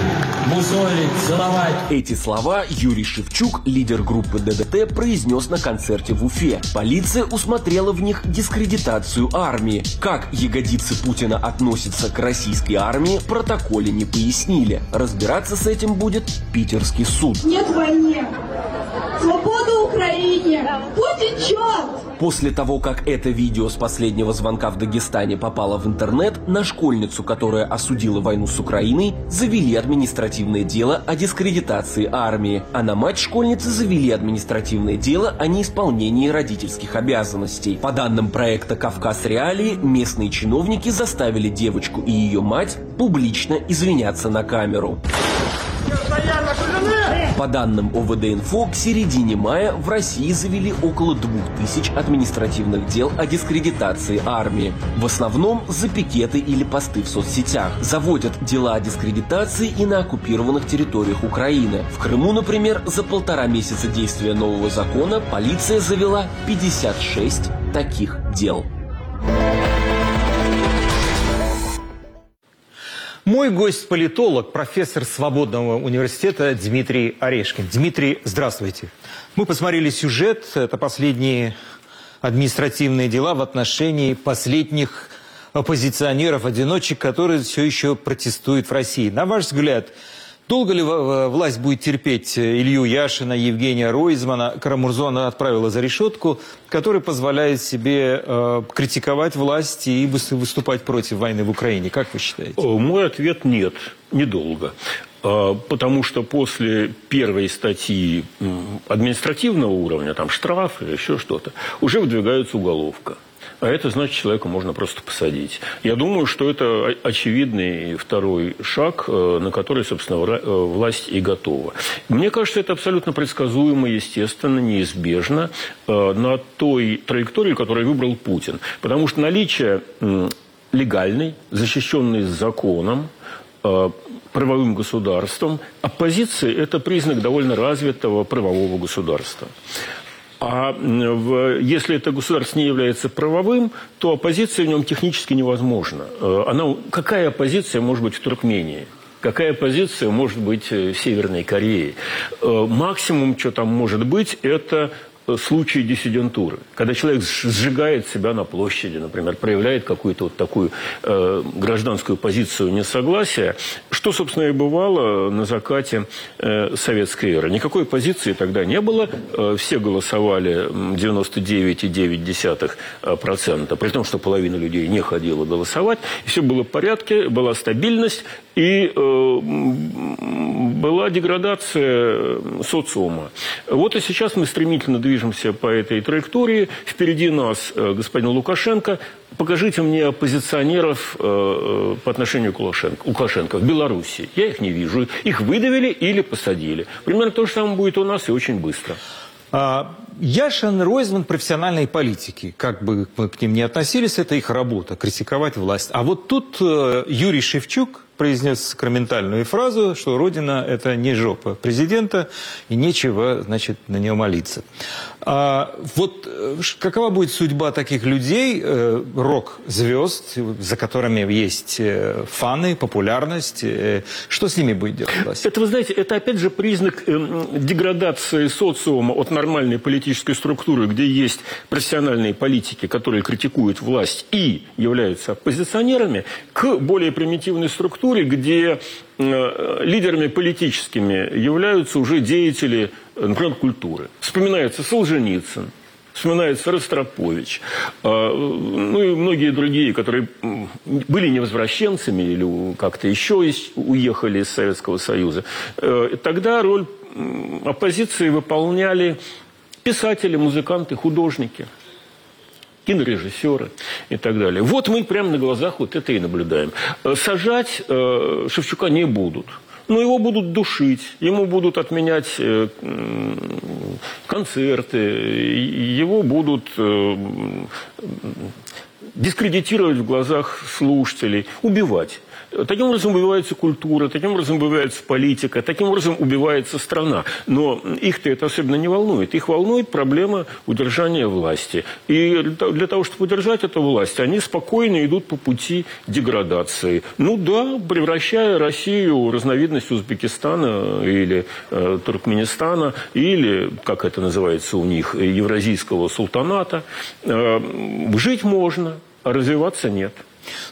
мусолить, целовать. Эти слова Юрий Шевчук, лидер группы ДДТ, произнес на концерте в Уфе. Полиция усмотрела в них дискредитацию армии. Как ягодицы Путина относятся к российской армии, протоколе не пояснили. Разбираться с этим будет питерский суд. Нет войне! Свобода Украине! Путин черт! После того, как это видео с последнего звонка в Дагестане попало в интернет, на школьницу, которая осудила войну с Украиной, завели административное дело о дискредитации армии, а на мать школьницы завели административное дело о неисполнении родительских обязанностей. По данным проекта «Кавказ Реалии», местные чиновники заставили девочку и ее мать публично извиняться на камеру. По данным ОВД-инфо, к середине мая в России завели около 2000 административных дел о дискредитации армии. В основном за пикеты или посты в соцсетях. Заводят дела о дискредитации и на оккупированных территориях Украины. В Крыму, например, за полтора месяца действия нового закона полиция завела 56 таких дел. Мой гость – политолог, профессор Свободного университета Дмитрий Орешкин. Дмитрий, здравствуйте. Мы посмотрели сюжет. Это последние административные дела в отношении последних оппозиционеров-одиночек, которые все еще протестуют в России. На ваш взгляд, Долго ли власть будет терпеть Илью Яшина, Евгения Ройзмана? Карамурзона отправила за решетку, который позволяет себе э, критиковать власть и выступать против войны в Украине. Как вы считаете? Мой ответ нет, недолго. Потому что после первой статьи административного уровня, там штрафы, еще что-то, уже выдвигается уголовка а это значит, человека можно просто посадить. Я думаю, что это очевидный второй шаг, э, на который, собственно, э, власть и готова. Мне кажется, это абсолютно предсказуемо, естественно, неизбежно э, на той траектории, которую выбрал Путин. Потому что наличие легальной, защищенной законом, правовым государством, оппозиции – это признак довольно развитого правового государства. А в, если это государство не является правовым, то оппозиция в нем технически невозможна. Э, она, какая оппозиция может быть в Туркмении? Какая позиция может быть в Северной Корее? Э, максимум, что там может быть, это случаи диссидентуры, когда человек сжигает себя на площади, например, проявляет какую-то вот такую э, гражданскую позицию несогласия, что, собственно, и бывало на закате э, советской эры. Никакой позиции тогда не было, э, все голосовали 99,9%, при том, что половина людей не ходила голосовать, все было в порядке, была стабильность, и э, была деградация социума. Вот и сейчас мы стремительно движемся по этой траектории. Впереди нас э, господин Лукашенко. Покажите мне оппозиционеров э, э, по отношению к Лукашенко, Лукашенко в Беларуси. Я их не вижу. Их выдавили или посадили. Примерно то же самое будет у нас и очень быстро. А, Яшин, Ройзман – профессиональные политики. Как бы мы к ним не относились, это их работа – критиковать власть. А вот тут Юрий Шевчук – произнес сакраментальную фразу, что Родина – это не жопа президента, и нечего, значит, на нее молиться. А вот э, какова будет судьба таких людей, э, рок-звезд, за которыми есть э, фаны, популярность? Э, что с ними будет делать власть? Это, вы знаете, это опять же признак э, деградации социума от нормальной политической структуры, где есть профессиональные политики, которые критикуют власть и являются оппозиционерами, к более примитивной структуре, где э, лидерами политическими являются уже деятели, например, культуры. Вспоминается Солженицын, вспоминается Ростропович, э, ну и многие другие, которые были невозвращенцами или как-то еще уехали из Советского Союза. Э, тогда роль оппозиции выполняли писатели, музыканты, художники – кинорежиссеры и так далее. Вот мы прямо на глазах вот это и наблюдаем. Э, сажать э, Шевчука не будут. Но его будут душить, ему будут отменять э, концерты, его будут дискредитировать в глазах слушателей, убивать. Таким образом убивается культура, таким образом убивается политика, таким образом убивается страна. Но их-то это особенно не волнует. Их волнует проблема удержания власти. И для того, чтобы удержать эту власть, они спокойно идут по пути деградации. Ну да, превращая Россию в разновидность Узбекистана или э, Туркменистана, или, как это называется у них, Евразийского султаната. Э, жить можно, а развиваться нет.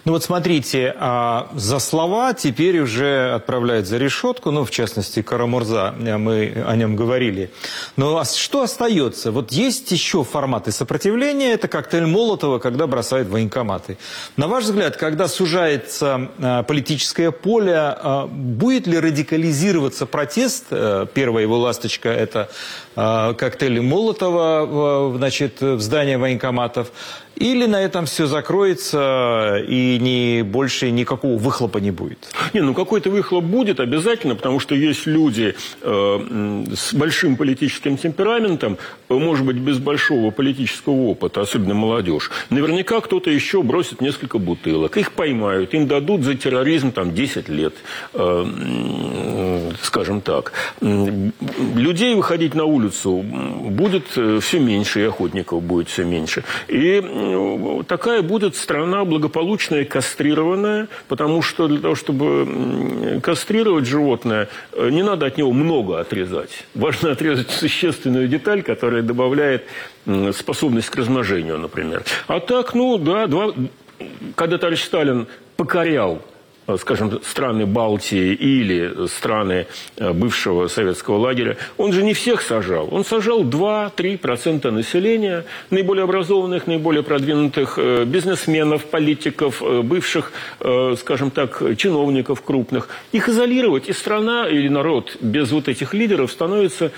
Ну вот смотрите, а за слова теперь уже отправляют за решетку, ну в частности Карамурза, э, мы о нем говорили. Но что остается? Вот есть еще форматы сопротивления, это коктейль Молотова, когда бросают военкоматы. На ваш взгляд, когда сужается э, политическое поле, э, будет ли радикализироваться протест? Первая его ласточка – это коктейли Молотова значит, в здании военкоматов. Или на этом все закроется и не, больше никакого выхлопа не будет? Не, ну какой-то выхлоп будет обязательно, потому что есть люди э, с большим политическим темпераментом, может быть, без большого политического опыта, особенно молодежь. Наверняка кто-то еще бросит несколько бутылок. Их поймают, им дадут за терроризм там 10 лет, э, скажем так. Людей выходить на улицу будет э, все меньше, и охотников будет все меньше. И такая будет страна благополучная, кастрированная, потому что для того, чтобы кастрировать животное, э, не надо от него много отрезать. Важно отрезать существенную деталь, которая добавляет способность к размножению, например. А так, ну да, два... когда товарищ Сталин покорял скажем, страны Балтии или страны э, бывшего советского лагеря, он же не всех сажал. Он сажал 2-3% населения, наиболее образованных, наиболее продвинутых э, бизнесменов, политиков, бывших, скажем так, чиновников крупных. Их изолировать, и страна или народ без вот этих лидеров становится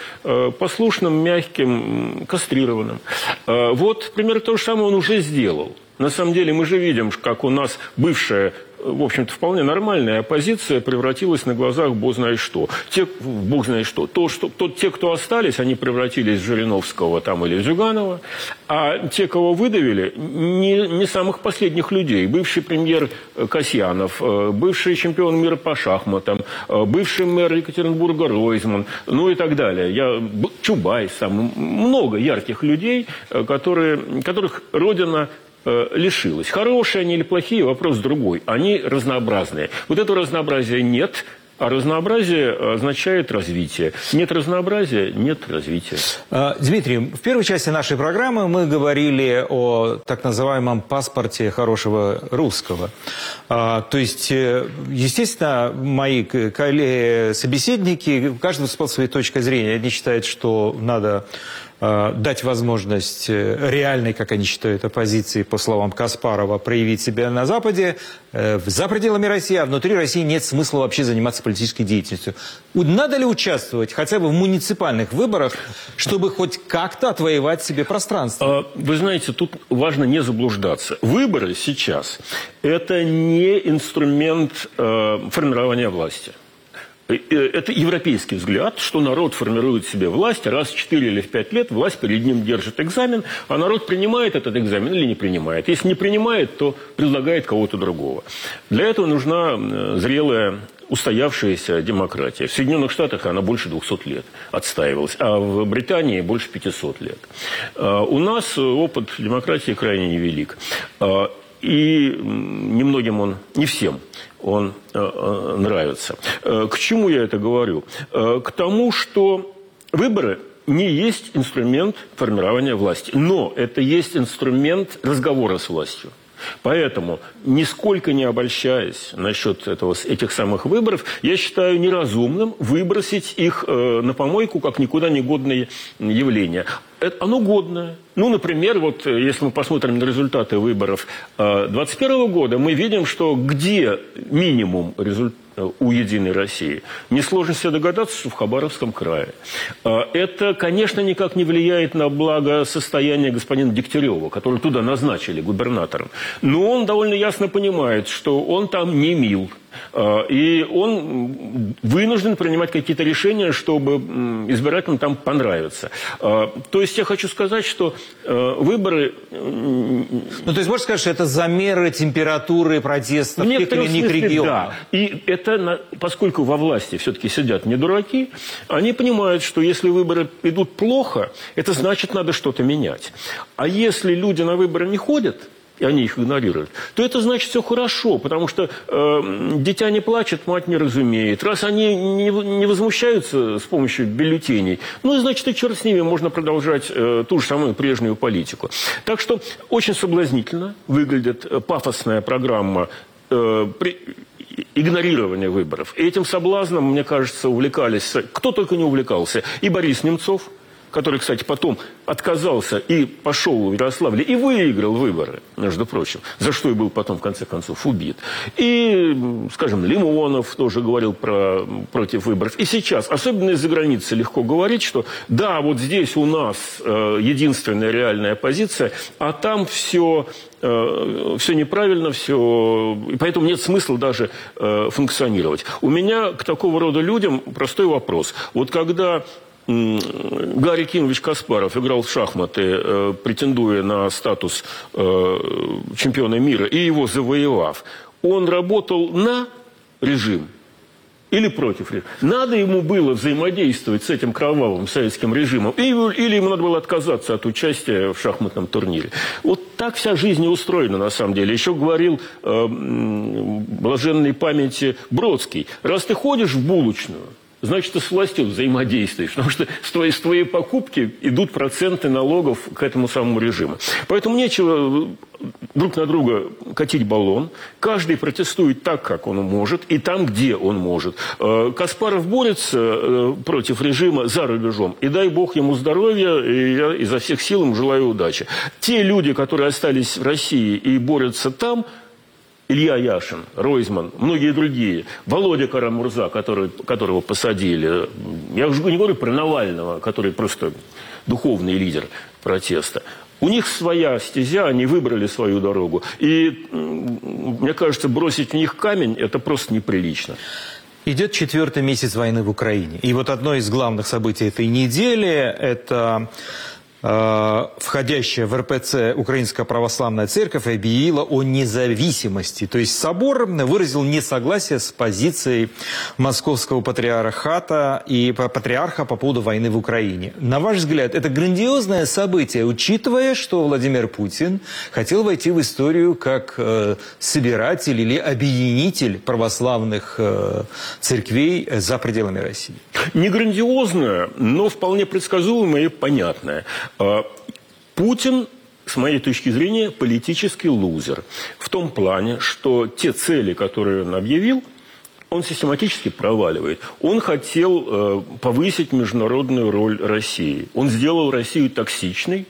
послушным, мягким, кастрированным. Вот примерно то же самое он уже сделал. На самом деле мы же видим, как у нас бывшая в общем-то, вполне нормальная оппозиция превратилась на глазах бог знает что. Те, бог знает что. То, что то, те, кто остались, они превратились в Жириновского там, или Зюганова, а те, кого выдавили, не, не самых последних людей. Бывший премьер Касьянов, э, бывший чемпион мира по шахматам, э, бывший мэр Екатеринбурга Ройзман, ну и так далее. Я, Чубайс, там, много ярких людей, э, которые, которых Родина Э, лишилась. Хорошие они или плохие, вопрос другой. Они разнообразные. Вот этого разнообразия нет, а разнообразие означает развитие. Нет разнообразия – нет развития. А, Дмитрий, в первой части нашей программы мы говорили о так называемом паспорте хорошего русского. А, то есть, э, естественно, мои коллеги-собеседники, каждый с своей точкой зрения, они считают, что надо Э, дать возможность э, реальной, как они считают, оппозиции, по словам Каспарова, проявить себя на Западе, э, за пределами России, а внутри России нет смысла вообще заниматься политической деятельностью. Надо ли участвовать хотя бы в муниципальных выборах, чтобы хоть как-то отвоевать себе пространство? А, вы знаете, тут важно не заблуждаться. Выборы сейчас – это не инструмент формирования власти. Э, это европейский взгляд, что народ формирует себе власть, раз в 4 или в 5 лет власть перед ним держит экзамен, а народ принимает этот экзамен или не принимает. Если не принимает, то предлагает кого-то другого. Для этого нужна зрелая устоявшаяся демократия. В Соединенных Штатах она больше 200 лет отстаивалась, а в Британии больше 500 лет. А у нас опыт демократии крайне невелик. А, и немногим он, не всем он э, э, нравится. Э, к чему я это говорю? К тому, что выборы не есть инструмент формирования власти, но это есть инструмент разговора с властью. Поэтому, нисколько не обольщаясь насчет этого, этих самых выборов, я считаю неразумным выбросить их э, на помойку как никуда не годные явления. Это, оно годное. Ну, например, вот э, если мы посмотрим на результаты выборов 2021 э, года, мы видим, что где минимум результатов у «Единой России». Несложно себе догадаться, что в Хабаровском крае. Это, конечно, никак не влияет на благосостояние господина Дегтярева, который туда назначили губернатором. Но он довольно ясно понимает, что он там не мил. А, и он вынужден принимать какие-то решения, чтобы избирателям там понравиться. А, то есть я хочу сказать, что выборы... Ну, то есть можно сказать, что это замеры температуры протеста в, в тех или иных регионах? Да. И это, поскольку во власти все-таки сидят не дураки, они понимают, что если выборы идут плохо, это значит, надо что-то менять. А если люди на выборы не ходят, и они их игнорируют, то это значит все хорошо, потому что э, дитя не плачет, мать не разумеет. Раз они не, не возмущаются с помощью бюллетеней, ну, значит, и черт с ними, можно продолжать э, ту же самую прежнюю политику. Так что очень соблазнительно выглядит э, пафосная программа э, при, игнорирования выборов. И этим соблазном, мне кажется, увлекались, кто только не увлекался, и Борис Немцов, который, кстати, потом отказался и пошел в Ярославле и выиграл выборы, между прочим, за что и был потом, в конце концов, убит. И, скажем, Лимонов тоже говорил про, против выборов. И сейчас, особенно из-за границы, легко говорить, что да, вот здесь у нас э, единственная реальная оппозиция, а там все э, все неправильно, все, и поэтому нет смысла даже э, функционировать. У меня к такого рода людям простой вопрос. Вот когда Гарри Кинович Каспаров играл в шахматы, э, претендуя на статус э, чемпиона мира, и его завоевав. Он работал на режим или против режима. Надо ему было взаимодействовать с этим кровавым советским режимом, или ему надо было отказаться от участия в шахматном турнире. Вот так вся жизнь и устроена на самом деле. Еще говорил э, блаженной памяти Бродский, раз ты ходишь в булочную, значит, ты с властью взаимодействуешь, потому что с твоей, с твоей покупки идут проценты налогов к этому самому режиму. Поэтому нечего друг на друга катить баллон. Каждый протестует так, как он может, и там, где он может. Э, Каспаров борется э, против режима за рубежом. И дай бог ему здоровья, и я изо всех сил им желаю удачи. Те люди, которые остались в России и борются там, Илья Яшин, Ройзман, многие другие, Володя Карамурза, который, которого посадили, я уже не говорю про Навального, который просто духовный лидер протеста. У них своя стезя, они выбрали свою дорогу. И, мне кажется, бросить в них камень – это просто неприлично. Идет четвертый месяц войны в Украине. И вот одно из главных событий этой недели – это входящая в РПЦ Украинская Православная Церковь объявила о независимости. То есть собор выразил несогласие с позицией Московского патриархата и патриарха по поводу войны в Украине. На ваш взгляд, это грандиозное событие, учитывая, что Владимир Путин хотел войти в историю как э, собиратель или объединитель православных э, церквей за пределами России? Не грандиозное, но вполне предсказуемое и понятное. А, Путин с моей точки зрения, политический лузер. В том плане, что те цели, которые он объявил, он систематически проваливает. Он хотел э, повысить международную роль России. Он сделал Россию токсичной,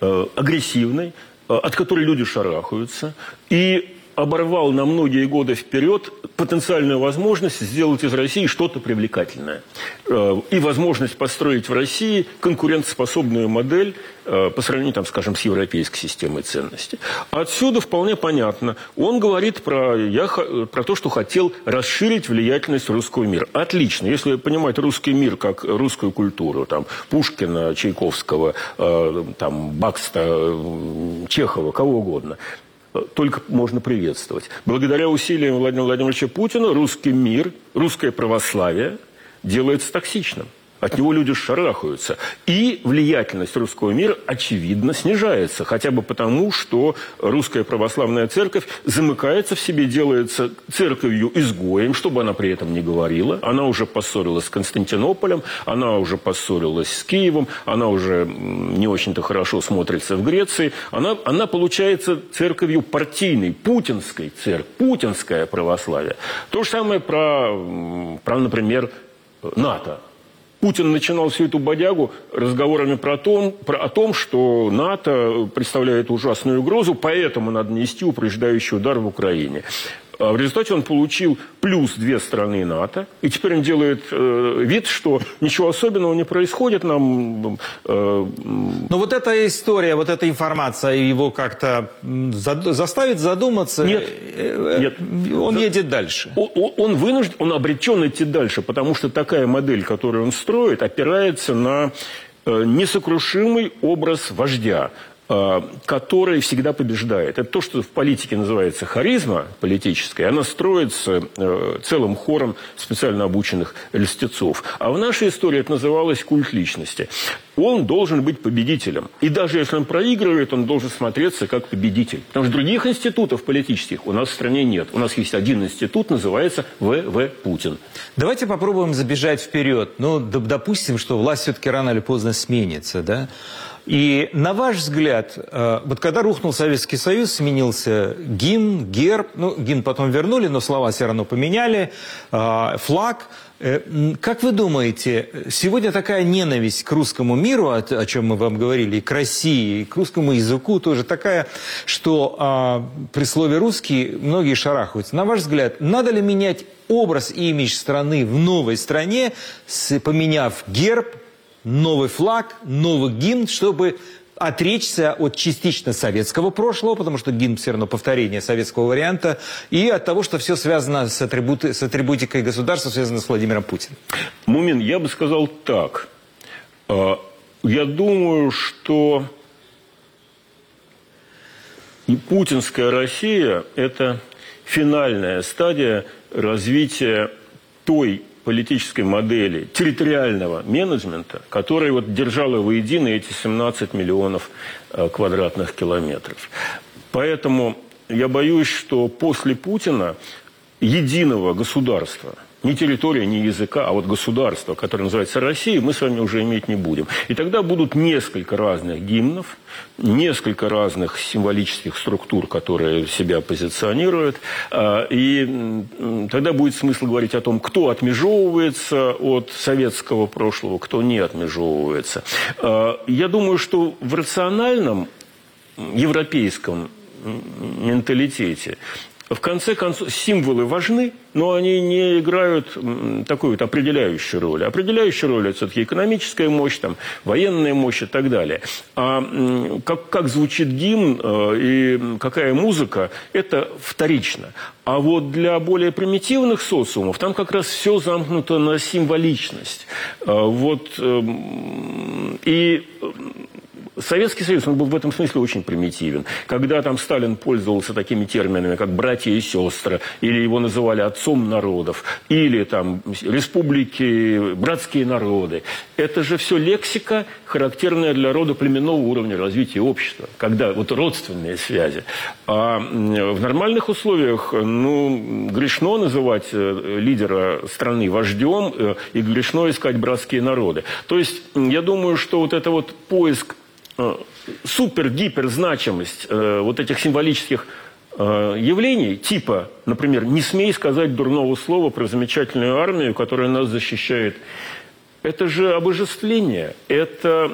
э, агрессивной, э, от которой люди шарахаются. И оборвал на многие годы вперед потенциальную возможность сделать из России что-то привлекательное. Э, и возможность построить в России конкурентоспособную модель э, по сравнению, там, скажем, с европейской системой ценностей. Отсюда вполне понятно. Он говорит про, я, про то, что хотел расширить влиятельность русского мира. Отлично. Если понимать русский мир как русскую культуру, там, Пушкина, Чайковского, э, там, Бакста, Чехова, кого угодно – только можно приветствовать. Благодаря усилиям Владимира Владимировича Путина русский мир, русское православие делается токсичным. От него люди шарахаются. И влиятельность русского мира, очевидно, снижается. Хотя бы потому, что русская православная церковь замыкается в себе, делается церковью-изгоем, чтобы она при этом не говорила. Она уже поссорилась с Константинополем, она уже поссорилась с Киевом, она уже не очень-то хорошо смотрится в Греции. Она, она получается церковью партийной, путинской церковь, путинское православие. То же самое про, про например, НАТО. Путин начинал всю эту бодягу разговорами про том, про, о том, что НАТО представляет ужасную угрозу, поэтому надо нести упреждающий удар в Украине. А в результате он получил плюс две страны НАТО, и теперь он делает э, вид, что ничего особенного не происходит. Нам, э, Но вот эта история, вот эта информация его как-то заставит задуматься. Нет, э, нет. Он едет дальше. Он, он вынужден, он обречен идти дальше, потому что такая модель, которую он строит, опирается на э, несокрушимый образ вождя. Э, который всегда побеждает. Это то, что в политике называется харизма политическая. Она строится э, целым хором специально обученных льстецов. А в нашей истории это называлось культ личности. Он должен быть победителем. И даже если он проигрывает, он должен смотреться как победитель. Потому что других институтов политических у нас в стране нет. У нас есть один институт, называется ВВ Путин. Давайте попробуем забежать вперед. Ну, допустим, что власть все-таки рано или поздно сменится, да? И на ваш взгляд, э, вот когда рухнул Советский Союз, сменился гимн, герб, ну, гимн потом вернули, но слова все равно поменяли, э, флаг. Э, как вы думаете, сегодня такая ненависть к русскому миру, о, чем мы вам говорили, и к России, и к русскому языку тоже такая, что а, при слове «русский» многие шарахаются. На ваш взгляд, надо ли менять образ и имидж страны в новой стране, поменяв герб, новый флаг, новый гимн, чтобы отречься от частично советского прошлого, потому что гимн все равно повторение советского варианта, и от того, что все связано с, атрибуты, с атрибутикой государства, связано с Владимиром Путиным. Мумин, я бы сказал так. А, я думаю, что и путинская Россия – это финальная стадия развития той политической модели территориального менеджмента, которая вот держала воедино эти 17 миллионов э, квадратных километров. Поэтому я боюсь, что после Путина единого государства – ни территория, ни языка, а вот государство, которое называется Россия, мы с вами уже иметь не будем. И тогда будут несколько разных гимнов, несколько разных символических структур, которые себя позиционируют. А, и тогда будет смысл говорить о том, кто отмежевывается от советского прошлого, кто не отмежевывается. А, я думаю, что в рациональном европейском менталитете в конце концов, символы важны, но они не играют такую вот определяющую роль. Определяющая роль – это все-таки экономическая мощь, там, военная мощь и так далее. А как, как звучит гимн э, и какая музыка – это вторично. А вот для более примитивных социумов там как раз все замкнуто на символичность. Э, вот, эм, и Советский Союз, он был в этом смысле очень примитивен. Когда там Сталин пользовался такими терминами, как «братья и сестры», или его называли «отцом народов», или там «республики», «братские народы», это же все лексика, характерная для рода племенного уровня развития общества, когда вот родственные связи. А в нормальных условиях, ну, грешно называть э, лидера страны вождем э, и грешно искать братские народы. То есть, я думаю, что вот это вот поиск Э, супер-гипер значимость э, вот этих символических э, явлений, типа, например, не смей сказать дурного слова про замечательную армию, которая нас защищает Это же обожествление, это,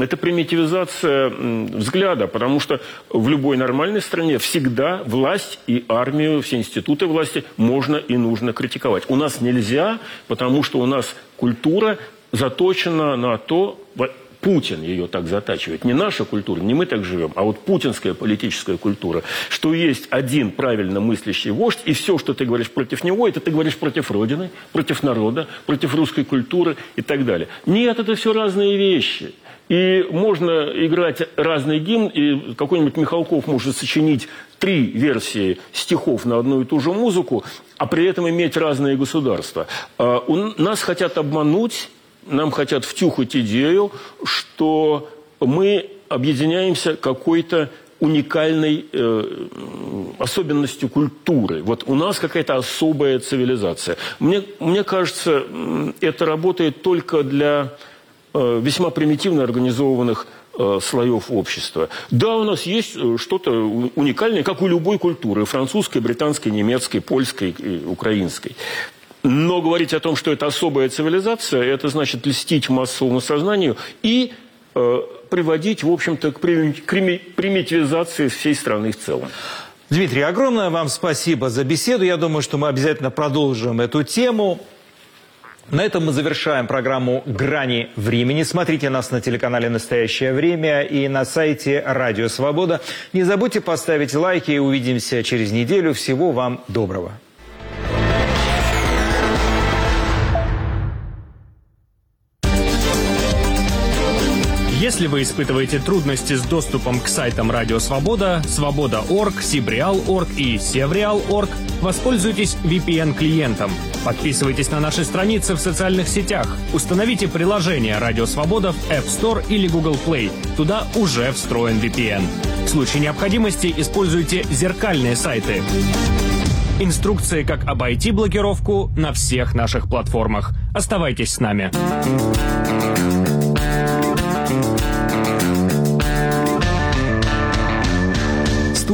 это примитивизация взгляда, потому что в любой нормальной стране всегда власть и армию, все институты власти можно и нужно критиковать. У нас нельзя, потому что у нас культура заточена на то, Путин ее так затачивает. Не наша культура, не мы так живем, а вот путинская политическая культура, что есть один правильно мыслящий вождь, и все, что ты говоришь против него, это ты говоришь против Родины, против народа, против русской культуры и так далее. Нет, это все разные вещи. И можно играть разный гимн, и какой-нибудь Михалков может сочинить три версии стихов на одну и ту же музыку, а при этом иметь разные государства. А у нас хотят обмануть нам хотят втюхать идею, что мы объединяемся какой-то уникальной э, особенностью культуры. Вот у нас какая-то особая цивилизация. Мне, мне кажется, это работает только для э, весьма примитивно организованных э, слоев общества. Да, у нас есть э, что-то уникальное, как у любой культуры, французской, британской, немецкой, польской, украинской. Но говорить о том, что это особая цивилизация, это значит льстить массовому сознанию и э, приводить, в общем-то, к примитивизации всей страны в целом. Дмитрий, огромное вам спасибо за беседу. Я думаю, что мы обязательно продолжим эту тему. На этом мы завершаем программу «Грани времени». Смотрите нас на телеканале «Настоящее время» и на сайте «Радио Свобода». Не забудьте поставить лайки и увидимся через неделю. Всего вам доброго. Если вы испытываете трудности с доступом к сайтам Радио Свобода, Свобода.орг, Сибреал.орг и Севреал.орг, воспользуйтесь VPN-клиентом. Подписывайтесь на наши страницы в социальных сетях. Установите приложение Радио Свобода в App Store или Google Play. Туда уже встроен VPN. В случае необходимости используйте зеркальные сайты. Инструкции, как обойти блокировку на всех наших платформах. Оставайтесь с нами.